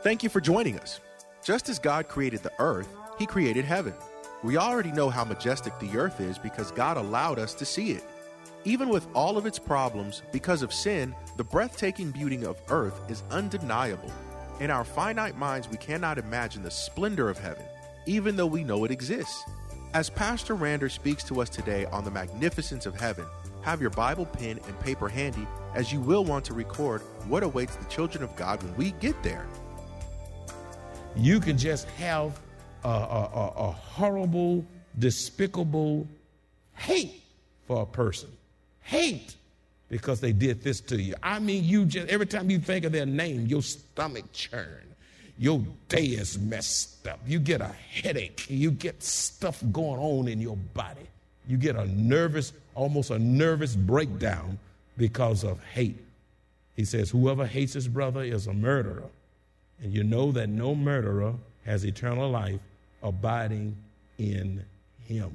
Thank you for joining us. Just as God created the earth, He created heaven. We already know how majestic the earth is because God allowed us to see it. Even with all of its problems, because of sin, the breathtaking beauty of earth is undeniable. In our finite minds, we cannot imagine the splendor of heaven, even though we know it exists. As Pastor Rander speaks to us today on the magnificence of heaven, have your Bible, pen, and paper handy as you will want to record what awaits the children of God when we get there. You can just have a, a, a, horrible, despicable hate for a person. Hate because they did this to you. I mean, you just, every time you think of their name, your stomach churn. Your day is messed up. You get a headache. You get stuff going on in your body. You get a nervous, almost a nervous breakdown because of hate. He says, Whoever hates his brother is a murderer. And you know that no murderer has eternal life abiding in him.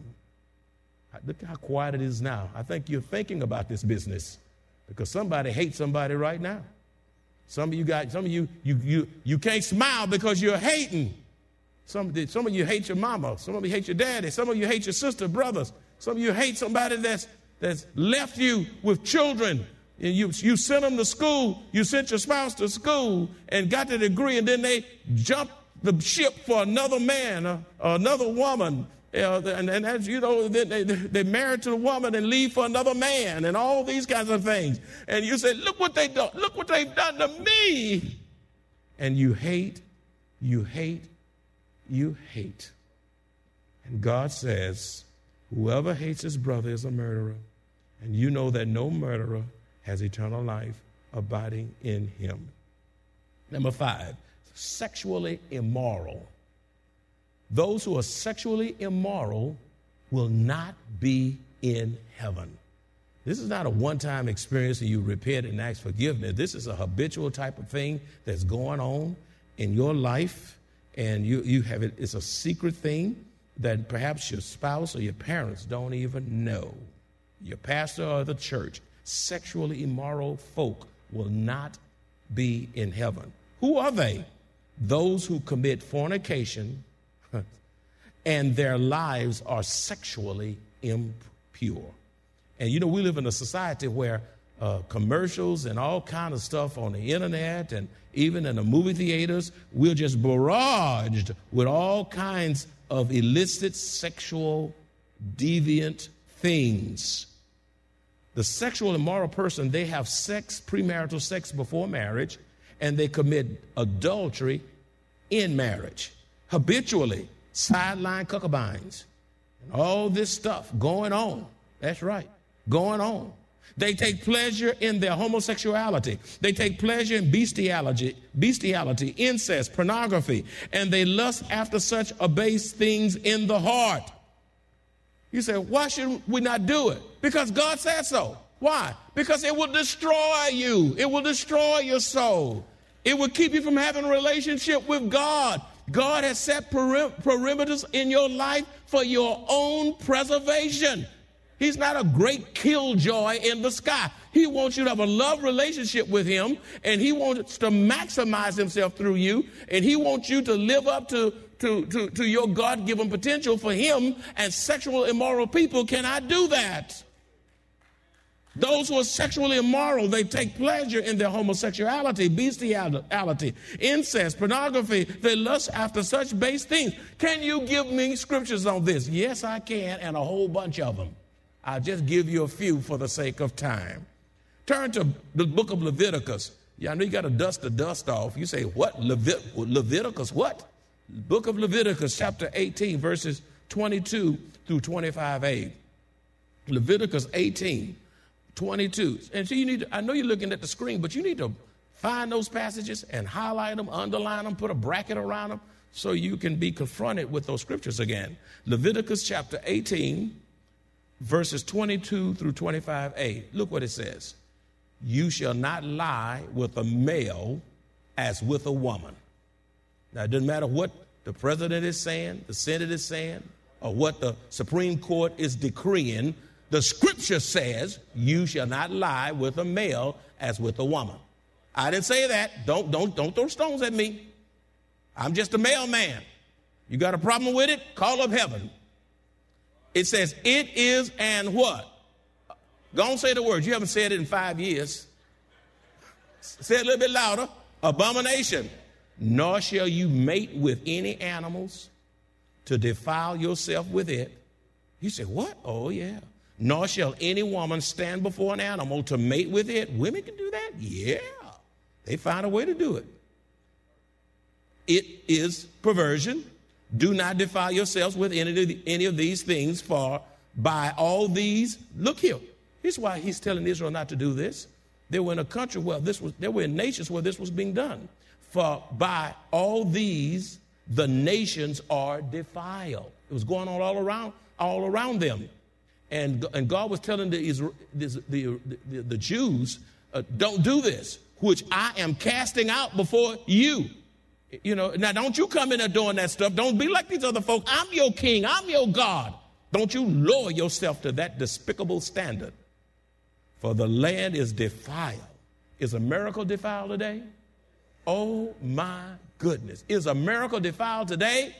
Look how quiet it is now. I think you're thinking about this business because somebody hates somebody right now. Some of you got some of you you you you can't smile because you're hating. Some, some of you hate your mama. Some of you hate your daddy. Some of you hate your sister, brothers. Some of you hate somebody that's that's left you with children. And you, you sent them to school, you sent your spouse to school and got the degree, and then they jumped the ship for another man or another woman uh, and, and as you know, they, they, they married to the woman and leave for another man and all these kinds of things. And you say, look what they done, look what they've done to me. And you hate, you hate, you hate. And God says, whoever hates his brother is a murderer. And you know that no murderer has eternal life abiding in him. Number five, sexually immoral those who are sexually immoral will not be in heaven. This is not a one time experience and you repent and ask forgiveness. This is a habitual type of thing that's going on in your life, and you, you have it, it's a secret thing that perhaps your spouse or your parents don't even know. Your pastor or the church, sexually immoral folk will not be in heaven. Who are they? Those who commit fornication and their lives are sexually impure. And you know, we live in a society where uh, commercials and all kind of stuff on the internet and even in the movie theaters, we're just barraged with all kinds of illicit sexual deviant things. The sexual immoral person, they have sex, premarital sex before marriage, and they commit adultery in marriage habitually sideline cuckabines, and all this stuff going on. That's right, going on. They take pleasure in their homosexuality. They take pleasure in bestiality, bestiality, incest, pornography, and they lust after such abased things in the heart. You say, why should we not do it? Because God said so. Why? Because it will destroy you. It will destroy your soul. It will keep you from having a relationship with God. God has set perimeters in your life for your own preservation. He's not a great killjoy in the sky. He wants you to have a love relationship with him, and he wants to maximize himself through you, and he wants you to live up to, to, to, to your God given potential for him, and sexual immoral people cannot do that. Those who are sexually immoral, they take pleasure in their homosexuality, bestiality, incest, pornography. They lust after such base things. Can you give me scriptures on this? Yes, I can, and a whole bunch of them. I'll just give you a few for the sake of time. Turn to the book of Leviticus. Yeah, I know you got to dust the dust off. You say, what? Levit- Leviticus, what? Book of Leviticus, chapter 18, verses 22 through 25a. Leviticus 18 22. And so you need to, I know you're looking at the screen, but you need to find those passages and highlight them, underline them, put a bracket around them so you can be confronted with those scriptures again. Leviticus chapter 18, verses 22 through 25a. Look what it says. You shall not lie with a male as with a woman. Now, it doesn't matter what the president is saying, the Senate is saying, or what the Supreme Court is decreeing, the scripture says, You shall not lie with a male as with a woman. I didn't say that. Don't, don't, don't throw stones at me. I'm just a mailman. You got a problem with it? Call up heaven. It says, it is and what? Go on, say the words. You haven't said it in five years. Say it a little bit louder. Abomination. Nor shall you mate with any animals to defile yourself with it. You say, what? Oh, yeah. Nor shall any woman stand before an animal to mate with it. Women can do that? Yeah. They find a way to do it. It is perversion. Do not defile yourselves with any of, the, any of these things, for by all these, look here. Here's why he's telling Israel not to do this. They were in a country where this was, there were in nations where this was being done. For by all these, the nations are defiled. It was going on all around, all around them. And, and God was telling the, the, the, the, the Jews, uh, don't do this, which I am casting out before you. You know, now don't you come in there doing that stuff. Don't be like these other folks. I'm your king. I'm your God. Don't you lower yourself to that despicable standard. For the land is defiled. Is America defiled today? Oh my goodness. Is America defiled today?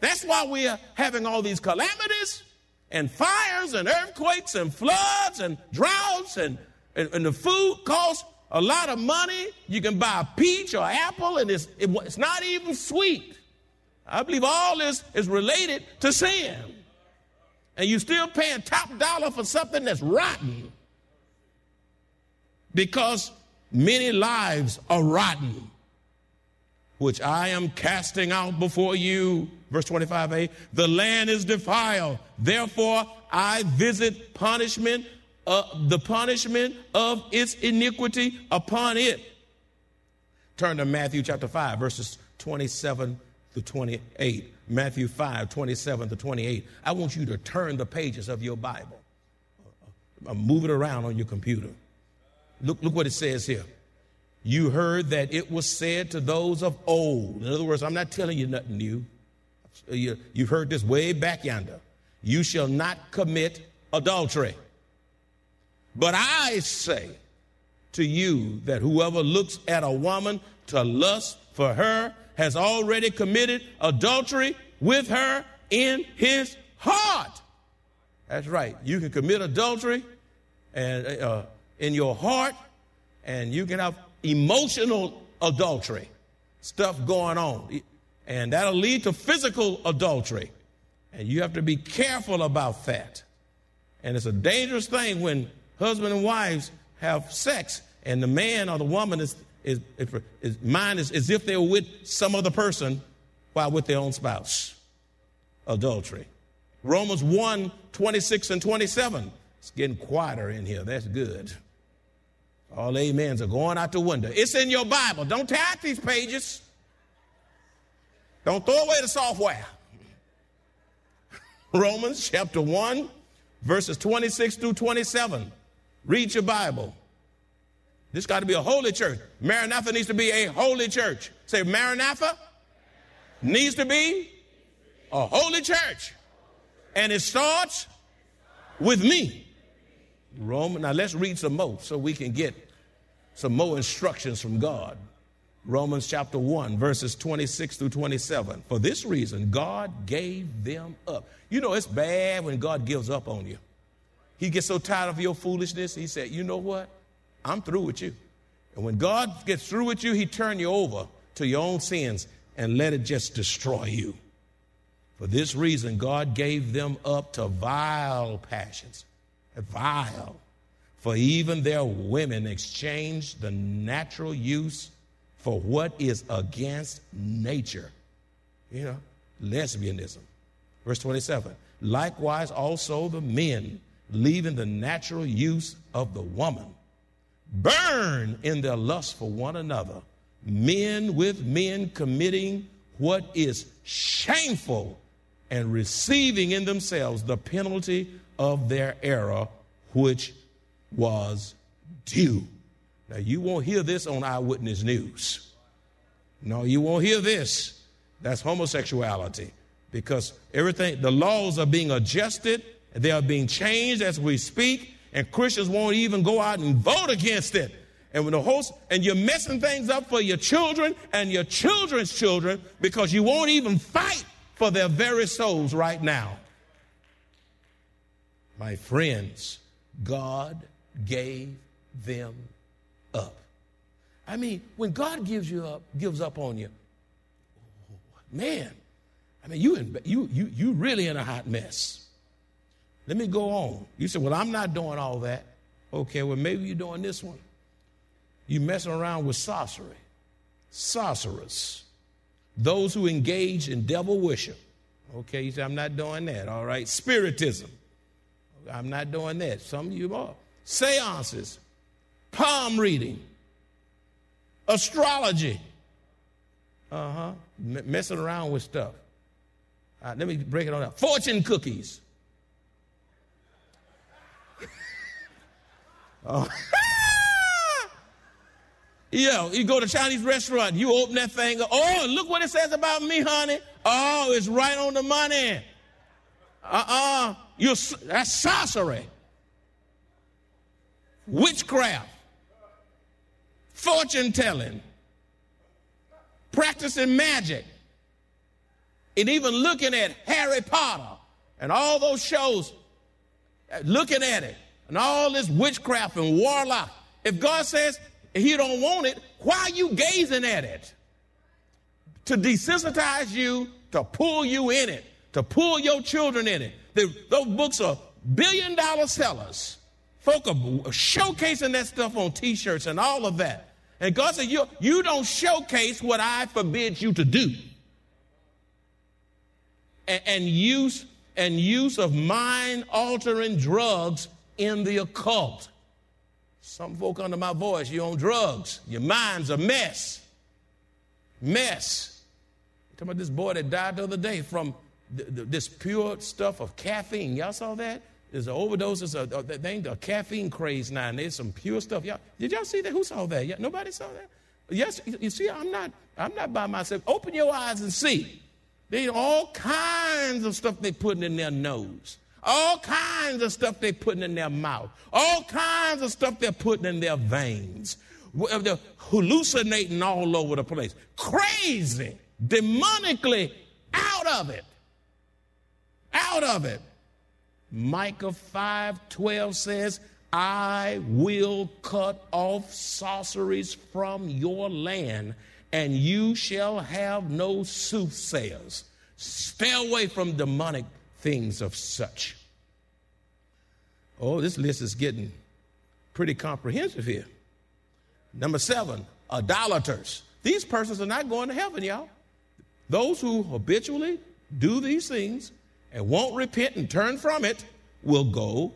That's why we are having all these calamities and fires and earthquakes and floods and droughts and, and, and the food costs a lot of money. You can buy a peach or apple, and it's, it, it's not even sweet. I believe all this is related to sin. And you're still paying top dollar for something that's rotten because many lives are rotten, which I am casting out before you. Verse 25a the land is defiled, therefore I visit punishment uh, the punishment of its iniquity upon it. Turn to Matthew chapter 5, verses 27 to 28. Matthew 5, 27 to 28. I want you to turn the pages of your Bible. Uh, move it around on your computer. Look, look what it says here. You heard that it was said to those of old. In other words, I'm not telling you nothing new. You, you've heard this way back yonder. You shall not commit adultery. But I say to you that whoever looks at a woman to lust for her has already committed adultery with her in his heart. That's right. You can commit adultery and uh, in your heart, and you can have emotional adultery, stuff going on, and that'll lead to physical adultery. And you have to be careful about that. And it's a dangerous thing when husband and wives have sex, and the man or the woman is, is, is, is mind is as if they were with some other person while with their own spouse. Adultery. Romans 1 26 and 27. It's getting quieter in here. That's good. All amens are going out the window. It's in your Bible. Don't tear out these pages. Don't throw away the software. Romans chapter 1, verses 26 through 27. Read your Bible. This got to be a holy church. Maranatha needs to be a holy church. Say, Maranatha needs to be a holy church. And it starts with me. Roman. Now let's read some more so we can get some more instructions from God. Romans chapter 1, verses 26 through 27. For this reason, God gave them up. You know, it's bad when God gives up on you. He gets so tired of your foolishness, he said, You know what? I'm through with you. And when God gets through with you, he turn you over to your own sins and let it just destroy you. For this reason, God gave them up to vile passions. Vile. For even their women exchange the natural use for what is against nature. You know, lesbianism. Verse 27. Likewise, also the men leaving the natural use of the woman, burn in their lust for one another, men with men committing what is shameful and receiving in themselves the penalty of their error, which was due. Now, you won't hear this on Eyewitness News. No, you won't hear this. That's homosexuality because everything, the laws are being adjusted they are being changed as we speak, and Christians won't even go out and vote against it. And when the host, and you're messing things up for your children and your children's children because you won't even fight for their very souls right now. My friends, God gave them up. I mean, when God gives you up, gives up on you, man, I mean, you, in, you, you, you really in a hot mess. Let me go on. You say, well, I'm not doing all that. Okay, well, maybe you're doing this one. You messing around with sorcery, sorcerers, those who engage in devil worship. Okay, you say, I'm not doing that. All right, spiritism. I'm not doing that. Some of you are. Seances, palm reading, astrology. Uh huh. M- messing around with stuff. Right, let me break it on down. Fortune cookies. oh. Yeah, you go to a Chinese restaurant, you open that thing up. Oh, look what it says about me, honey. Oh, it's right on the money. Uh-uh. You that's sorcery. Witchcraft. Fortune telling. Practicing magic. And even looking at Harry Potter and all those shows, uh, looking at it, and all this witchcraft and warlock. If God says he don't want it, why are you gazing at it? To desensitize you, to pull you in it, to pull your children in it. The, those books are billion dollar sellers. Folk are showcasing that stuff on t shirts and all of that. And God said, you, you don't showcase what I forbid you to do. And, and use and use of mind altering drugs in the occult. Some folk under my voice, you're on drugs. Your mind's a mess. Mess. I'm talking about this boy that died the other day from th- th- this pure stuff of caffeine. Y'all saw that? There's an overdose. There's a, a, thing, a caffeine craze now, and there's some pure stuff. Y'all, did y'all see that? Who saw that? Yeah, nobody saw that? Yes, you see, I'm not, I'm not by myself. Open your eyes and see. There's all kinds of stuff they're putting in their nose. All kinds of stuff they're putting in their mouth. All kinds of stuff they're putting in their veins. Uh, they're hallucinating all over the place. Crazy. Demonically out of it. Out of it. Micah 5 12 says, I will cut off sorceries from your land, and you shall have no soothsayers. Stay away from demonic things of such. Oh, this list is getting pretty comprehensive here. Number seven, idolaters. These persons are not going to heaven, y'all. Those who habitually do these things and won't repent and turn from it will go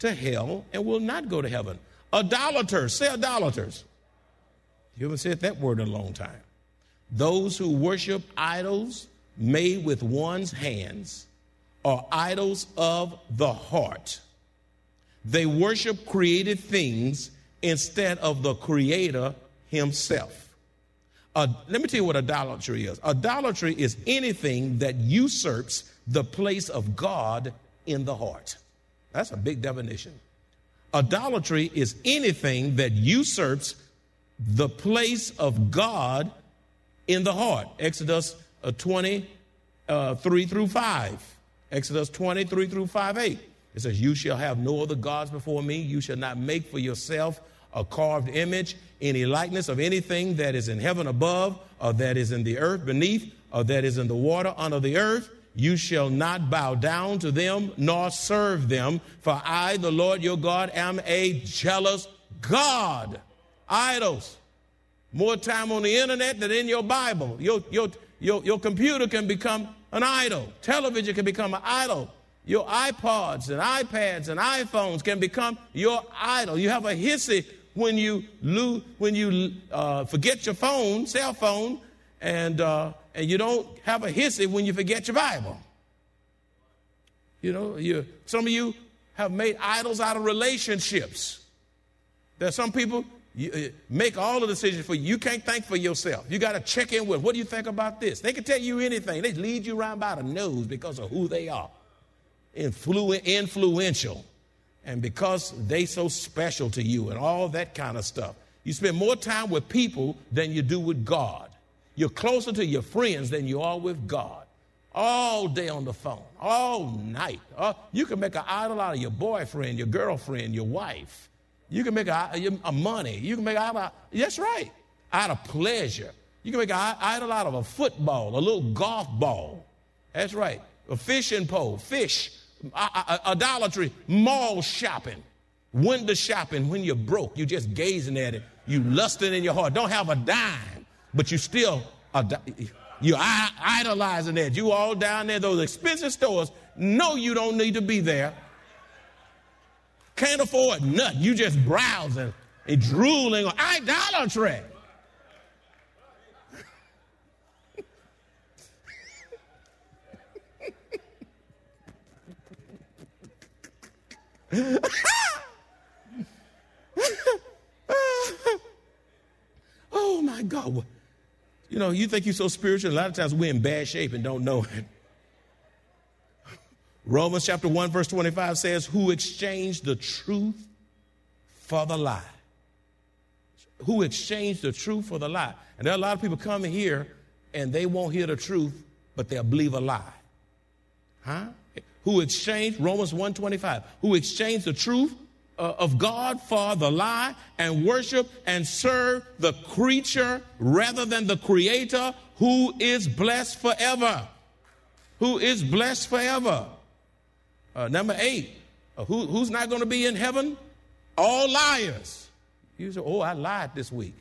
to hell and will not go to heaven. Idolaters, say idolaters. You haven't said that word in a long time. Those who worship idols made with one's hands are idols of the heart. They worship created things instead of the creator himself. Uh, let me tell you what idolatry is. Idolatry is anything that usurps the place of God in the heart. That's a big definition. Idolatry is anything that usurps the place of God in the heart. Exodus uh, 20, uh, 3 through 5. Exodus 23 through 5 8. It says, You shall have no other gods before me. You shall not make for yourself a carved image, any likeness of anything that is in heaven above, or that is in the earth beneath, or that is in the water under the earth. You shall not bow down to them nor serve them, for I, the Lord your God, am a jealous God. Idols. More time on the internet than in your Bible. Your, your, your, your computer can become an idol. Television can become an idol. Your iPods and iPads and iPhones can become your idol. You have a hissy when you lose, when you uh, forget your phone, cell phone, and uh, and you don't have a hissy when you forget your Bible. You know, you some of you have made idols out of relationships. There's some people you, uh, make all the decisions for you. You can't think for yourself. You got to check in with what do you think about this? They can tell you anything. They lead you around by the nose because of who they are. Influ- influential. And because they so special to you and all that kind of stuff. You spend more time with people than you do with God. You're closer to your friends than you are with God. All day on the phone, all night. Uh, you can make an idol out of your boyfriend, your girlfriend, your wife. You can make a, a money. You can make out of, that's right, out of pleasure. You can make an idol out of a football, a little golf ball. That's right. A fishing pole, fish, idolatry, mall shopping, window shopping when you're broke. You're just gazing at it. You lusting in your heart. Don't have a dime, but you still, you're idolizing that. You all down there, those expensive stores, No, you don't need to be there. Can't afford nothing. You just browsing and drooling on idolatry. oh my God. You know, you think you're so spiritual, a lot of times we're in bad shape and don't know it. Romans chapter 1, verse 25 says, Who exchanged the truth for the lie? Who exchanged the truth for the lie? And there are a lot of people coming here and they won't hear the truth, but they'll believe a lie. Huh? Who exchanged, Romans 125, who exchanged the truth uh, of God for the lie and worship and serve the creature rather than the creator who is blessed forever. Who is blessed forever. Uh, number eight, uh, who, who's not going to be in heaven? All liars. You say, oh, I lied this week.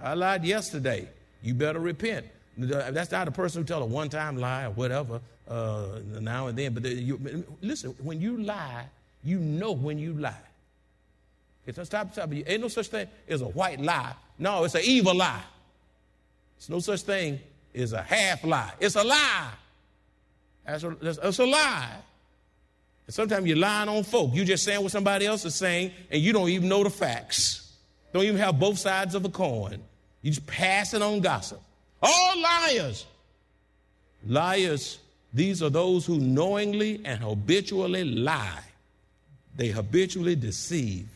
I lied yesterday. You better repent. That's not a person who tell a one-time lie or whatever uh, now and then. But you, listen, when you lie, you know when you lie. It's a stop, stop. Ain't no such thing as a white lie. No, it's an evil lie. It's no such thing as a half lie. It's a lie. That's a, it's a lie. And sometimes you're lying on folk. You're just saying what somebody else is saying, and you don't even know the facts. Don't even have both sides of the coin. You just passing on gossip. All liars. Liars, these are those who knowingly and habitually lie. They habitually deceive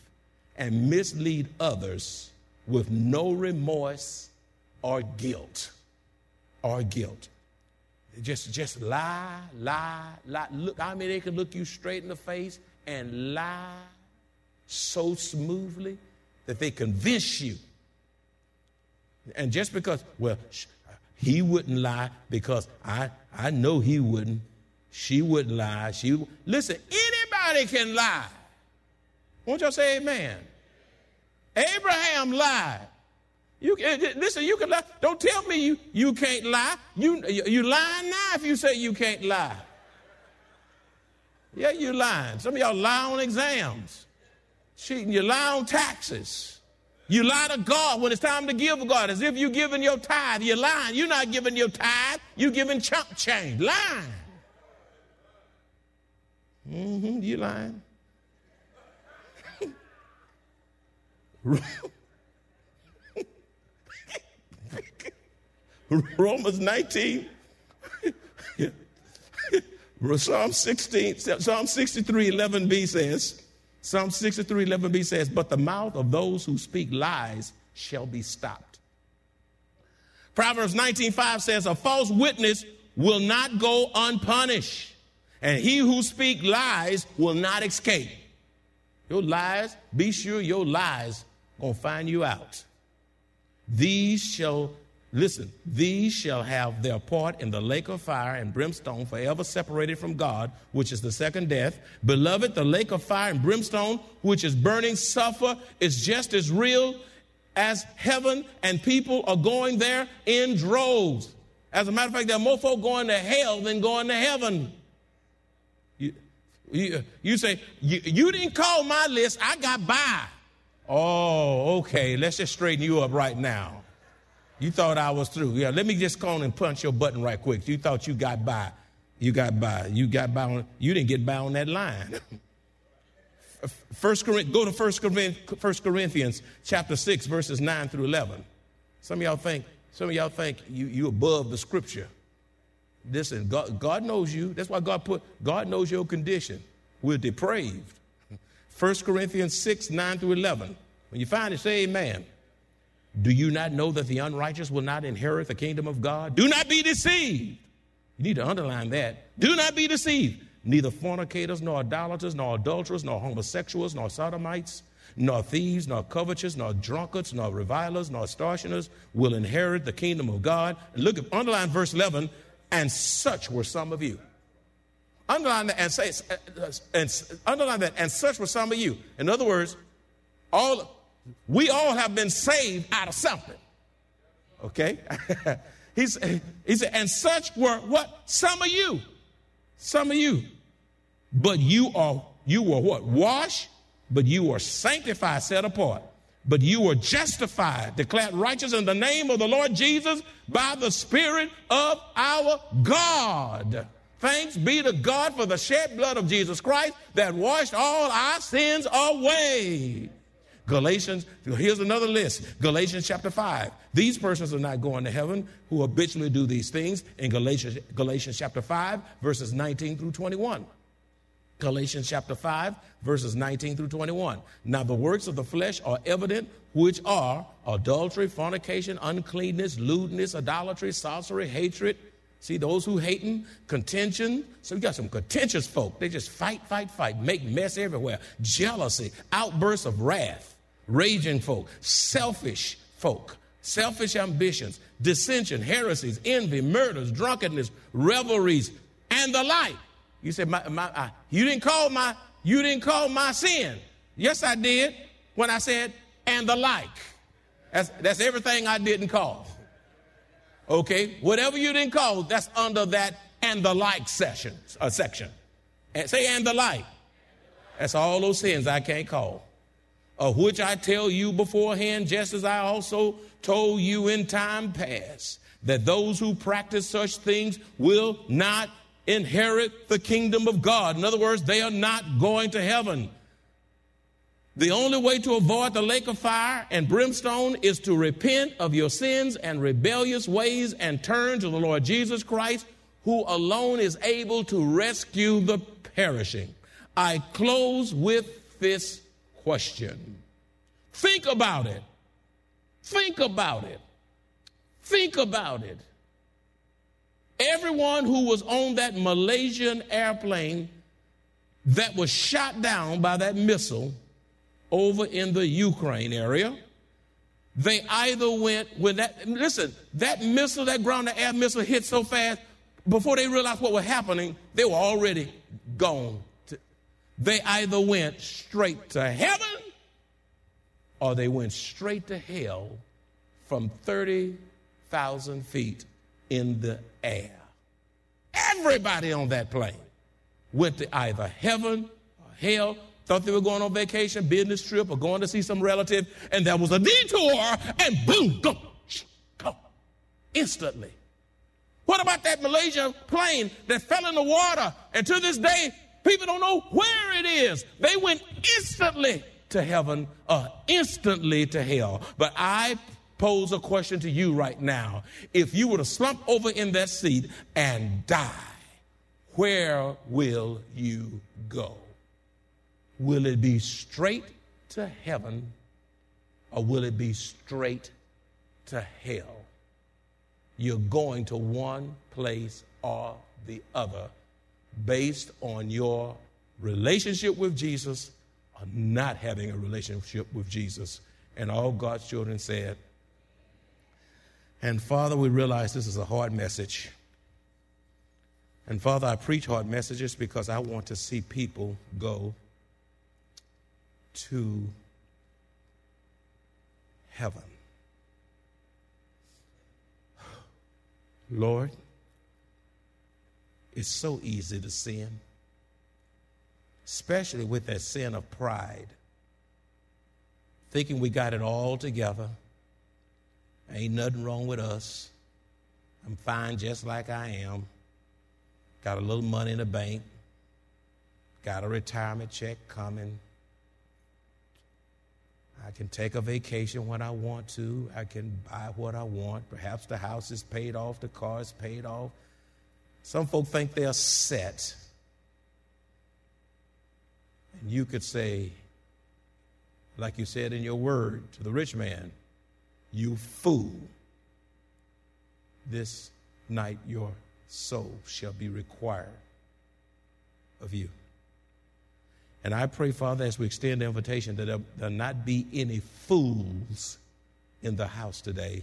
and mislead others with no remorse or guilt. Or guilt. Just, just lie, lie, lie. Look, I mean, they can look you straight in the face and lie so smoothly that they convince you. And just because, well, he wouldn't lie because I, I know he wouldn't. She wouldn't lie. She listen. Anybody can lie. Won't y'all say Amen? Abraham lied. You eh, eh, listen. You can lie. Don't tell me you you can't lie. You you lying now if you say you can't lie. Yeah, you lying. Some of y'all lie on exams, cheating. You lie on taxes. You lie to God when it's time to give God, as if you're giving your tithe. You're lying. You're not giving your tithe. You're giving chump change. Lying. Mm-hmm. You lying. Romans 19. Psalm 16, Psalm 63, 11b says, Psalm 63, 11b says, But the mouth of those who speak lies shall be stopped. Proverbs 19:5 says, A false witness will not go unpunished, and he who speak lies will not escape. Your lies, be sure your lies gonna find you out. These shall Listen, these shall have their part in the lake of fire and brimstone, forever separated from God, which is the second death. Beloved, the lake of fire and brimstone, which is burning sulfur, is just as real as heaven, and people are going there in droves. As a matter of fact, there are more folk going to hell than going to heaven. You, you, you say, you didn't call my list, I got by. Oh, okay, let's just straighten you up right now. You thought I was through. Yeah, let me just call and punch your button right quick. You thought you got by. You got by. You got by on, you didn't get by on that line. First Corinthians, go to First Corinthians, First Corinthians chapter 6, verses 9 through 11. Some of y'all think, some of y'all think you, you above the scripture. Listen, God, God knows you. That's why God put, God knows your condition. We're depraved. First Corinthians 6, 9 through 11. When you find it, say amen. Do you not know that the unrighteous will not inherit the kingdom of God? Do not be deceived. You need to underline that. Do not be deceived. Neither fornicators, nor idolaters, nor adulterers, nor homosexuals, nor sodomites, nor thieves, nor covetous, nor drunkards, nor revilers, nor extortioners will inherit the kingdom of God. And look at underline verse 11, and such were some of you. Underline that and say uh, uh, and underline that, and such were some of you. In other words, all we all have been saved out of something. Okay? He said, and such were what? Some of you. Some of you. But you are, you were what? Washed, but you were sanctified, set apart. But you were justified, declared righteous in the name of the Lord Jesus by the Spirit of our God. Thanks be to God for the shed blood of Jesus Christ that washed all our sins away. Galatians, here's another list Galatians chapter 5. These persons are not going to heaven who habitually do these things in Galatians, Galatians chapter 5, verses 19 through 21. Galatians chapter 5, verses 19 through 21. Now, the works of the flesh are evident, which are adultery, fornication, uncleanness, lewdness, idolatry, sorcery, hatred. See, those who hating, contention. So you got some contentious folk. They just fight, fight, fight, make mess everywhere. Jealousy, outbursts of wrath raging folk, selfish folk, selfish ambitions, dissension, heresies, envy, murders, drunkenness, revelries, and the like. You said, my, my, uh, you didn't call my, you didn't call my sin. Yes, I did when I said, and the like. That's, that's everything I didn't call. Okay, whatever you didn't call, that's under that and the like session, uh, section. And say and the like. That's all those sins I can't call of which I tell you beforehand, just as I also told you in time past, that those who practice such things will not inherit the kingdom of God. In other words, they are not going to heaven. The only way to avoid the lake of fire and brimstone is to repent of your sins and rebellious ways and turn to the Lord Jesus Christ, who alone is able to rescue the perishing. I close with this question. Think about it. Think about it. Think about it. Everyone who was on that Malaysian airplane that was shot down by that missile over in the Ukraine area, they either went when that listen, that missile, that ground to air missile hit so fast, before they realized what was happening, they were already gone they either went straight to heaven or they went straight to hell from 30,000 feet in the air. Everybody on that plane went to either heaven or hell, thought they were going on vacation, business trip, or going to see some relative, and there was a detour, and boom, go, go, instantly. What about that Malaysia plane that fell in the water, and to this day, People don't know where it is. They went instantly to heaven or instantly to hell. But I pose a question to you right now. If you were to slump over in that seat and die, where will you go? Will it be straight to heaven or will it be straight to hell? You're going to one place or the other based on your relationship with Jesus or not having a relationship with Jesus. And all God's children said, and Father, we realize this is a hard message. And Father, I preach hard messages because I want to see people go to heaven. Lord, it's so easy to sin, especially with that sin of pride, thinking we got it all together. Ain't nothing wrong with us. I'm fine just like I am. Got a little money in the bank. Got a retirement check coming. I can take a vacation when I want to. I can buy what I want. Perhaps the house is paid off, the car is paid off. Some folk think they're set. And you could say, like you said in your word to the rich man, You fool. This night your soul shall be required of you. And I pray, Father, as we extend the invitation, that there, there not be any fools in the house today,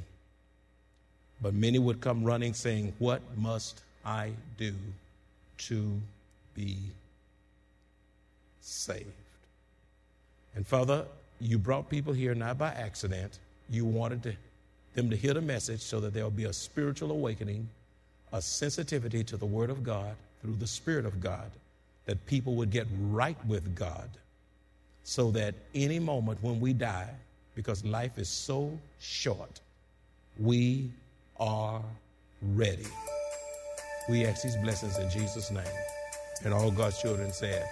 but many would come running saying, What must I do to be saved? And Father, you brought people here not by accident. You wanted to, them to hear the message so that there will be a spiritual awakening, a sensitivity to the Word of God through the Spirit of God that people would get right with God so that any moment when we die, because life is so short, we are ready. We ask these blessings in Jesus' name. And all God's children said,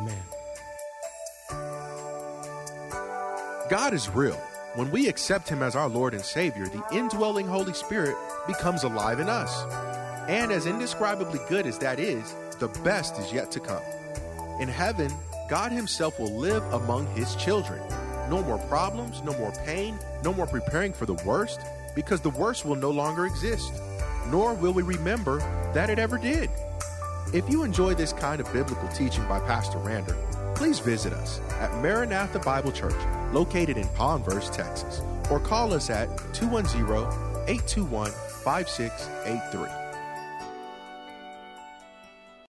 Amen. God is real. When we accept Him as our Lord and Savior, the indwelling Holy Spirit becomes alive in us. And as indescribably good as that is, the best is yet to come. In heaven, God Himself will live among His children. No more problems, no more pain, no more preparing for the worst, because the worst will no longer exist, nor will we remember that it ever did. If you enjoy this kind of biblical teaching by Pastor Rander, please visit us at Maranatha Bible Church, located in Converse, Texas, or call us at 210 821 5683.